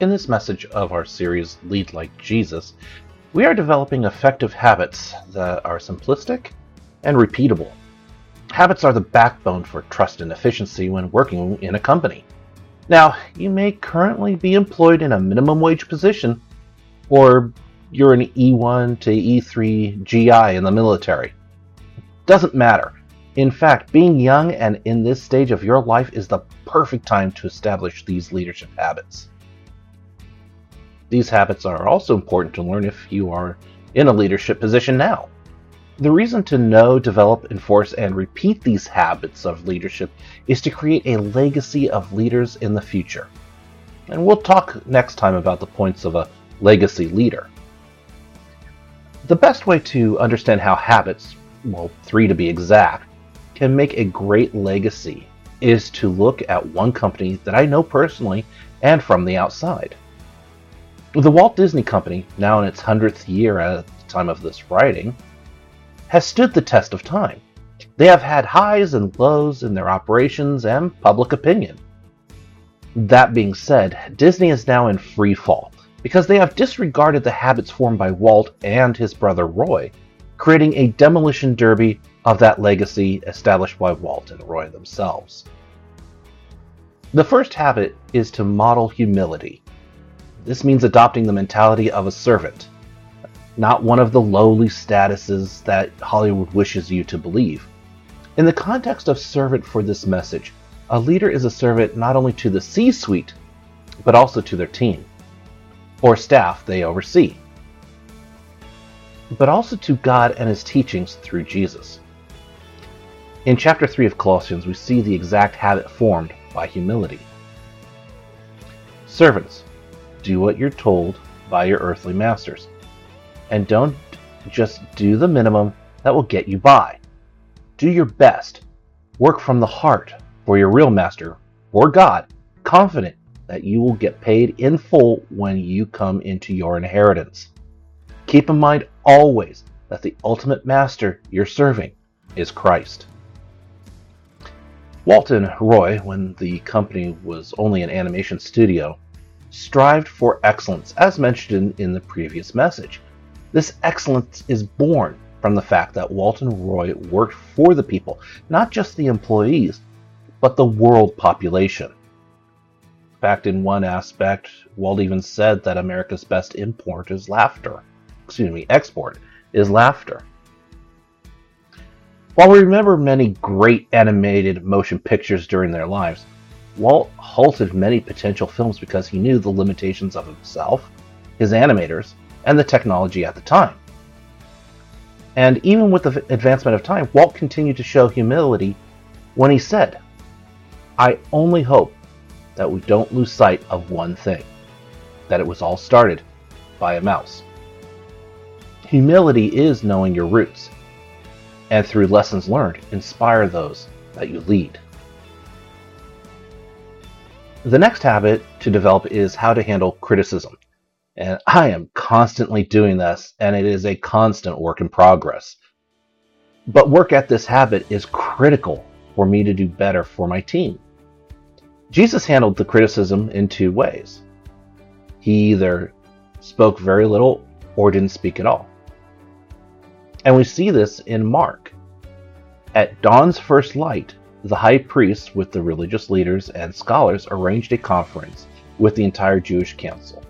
In this message of our series, Lead Like Jesus, we are developing effective habits that are simplistic and repeatable. Habits are the backbone for trust and efficiency when working in a company. Now, you may currently be employed in a minimum wage position, or you're an E1 to E3 GI in the military. Doesn't matter. In fact, being young and in this stage of your life is the perfect time to establish these leadership habits. These habits are also important to learn if you are in a leadership position now. The reason to know, develop, enforce, and repeat these habits of leadership is to create a legacy of leaders in the future. And we'll talk next time about the points of a legacy leader. The best way to understand how habits, well, three to be exact, can make a great legacy is to look at one company that I know personally and from the outside. The Walt Disney Company, now in its 100th year at the time of this writing, has stood the test of time. They have had highs and lows in their operations and public opinion. That being said, Disney is now in free fall because they have disregarded the habits formed by Walt and his brother Roy, creating a demolition derby of that legacy established by Walt and Roy themselves. The first habit is to model humility. This means adopting the mentality of a servant, not one of the lowly statuses that Hollywood wishes you to believe. In the context of servant for this message, a leader is a servant not only to the C suite, but also to their team or staff they oversee, but also to God and His teachings through Jesus. In chapter 3 of Colossians, we see the exact habit formed by humility. Servants, do what you're told by your earthly masters. And don't just do the minimum that will get you by. Do your best. Work from the heart for your real master, or God, confident that you will get paid in full when you come into your inheritance. Keep in mind always that the ultimate master you're serving is Christ. Walt and Roy, when the company was only an animation studio, strived for excellence, as mentioned in, in the previous message. This excellence is born from the fact that Walt and Roy worked for the people, not just the employees, but the world population. In fact, in one aspect, Walt even said that America's best import is laughter. Excuse me, export is laughter. While we remember many great animated motion pictures during their lives, Walt halted many potential films because he knew the limitations of himself, his animators, and the technology at the time. And even with the advancement of time, Walt continued to show humility when he said, I only hope that we don't lose sight of one thing that it was all started by a mouse. Humility is knowing your roots, and through lessons learned, inspire those that you lead. The next habit to develop is how to handle criticism. And I am constantly doing this, and it is a constant work in progress. But work at this habit is critical for me to do better for my team. Jesus handled the criticism in two ways. He either spoke very little or didn't speak at all. And we see this in Mark. At dawn's first light, the high priests, with the religious leaders and scholars, arranged a conference with the entire Jewish council.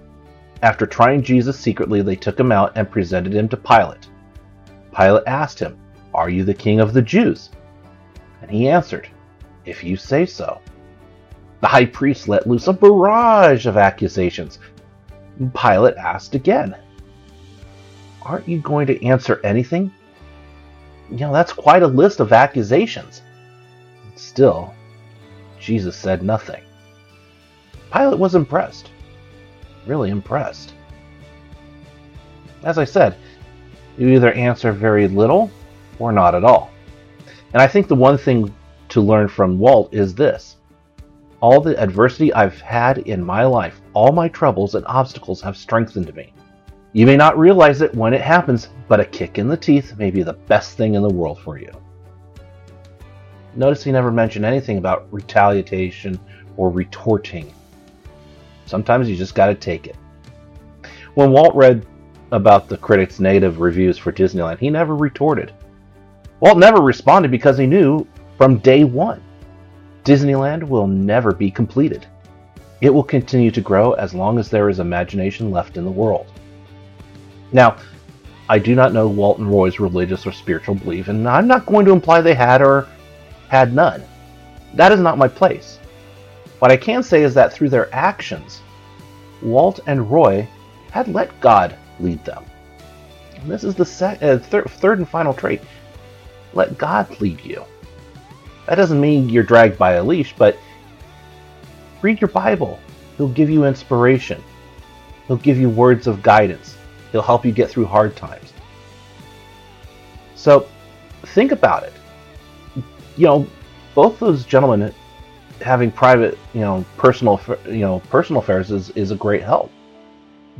After trying Jesus secretly, they took him out and presented him to Pilate. Pilate asked him, Are you the king of the Jews? And he answered, If you say so. The high priest let loose a barrage of accusations. Pilate asked again, Aren't you going to answer anything? You know, that's quite a list of accusations. Still, Jesus said nothing. Pilate was impressed. Really impressed. As I said, you either answer very little or not at all. And I think the one thing to learn from Walt is this all the adversity I've had in my life, all my troubles and obstacles have strengthened me. You may not realize it when it happens, but a kick in the teeth may be the best thing in the world for you. Notice he never mentioned anything about retaliation or retorting. Sometimes you just got to take it. When Walt read about the critics' negative reviews for Disneyland, he never retorted. Walt never responded because he knew from day one Disneyland will never be completed. It will continue to grow as long as there is imagination left in the world. Now, I do not know Walt and Roy's religious or spiritual belief, and I'm not going to imply they had or had none. That is not my place. What I can say is that through their actions, Walt and Roy had let God lead them. And this is the sec- uh, thir- third and final trait. Let God lead you. That doesn't mean you're dragged by a leash, but read your Bible. He'll give you inspiration. He'll give you words of guidance. He'll help you get through hard times. So think about it. You know, both those gentlemen having private, you know, personal, you know, personal affairs is, is a great help.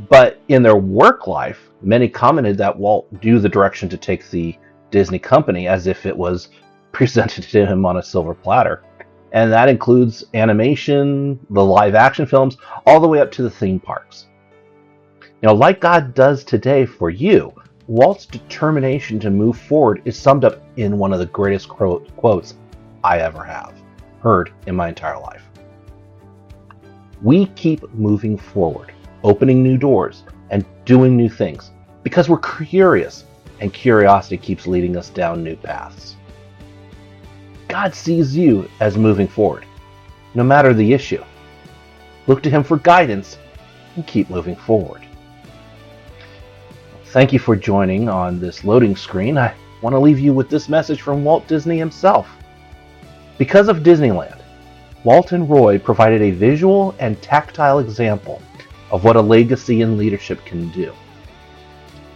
But in their work life, many commented that Walt knew the direction to take the Disney company as if it was presented to him on a silver platter. And that includes animation, the live action films, all the way up to the theme parks. You know, like God does today for you, Walt's determination to move forward is summed up in one of the greatest quotes I ever have heard in my entire life. We keep moving forward, opening new doors, and doing new things because we're curious, and curiosity keeps leading us down new paths. God sees you as moving forward, no matter the issue. Look to Him for guidance and keep moving forward. Thank you for joining on this loading screen. I want to leave you with this message from Walt Disney himself. Because of Disneyland, Walt and Roy provided a visual and tactile example of what a legacy in leadership can do.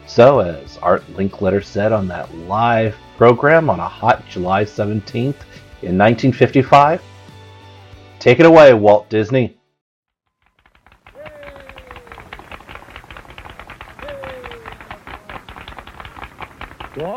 So, as Art Linkletter said on that live program on a hot July 17th in 1955, take it away, Walt Disney.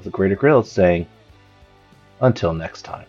of the Greater Grill saying, until next time.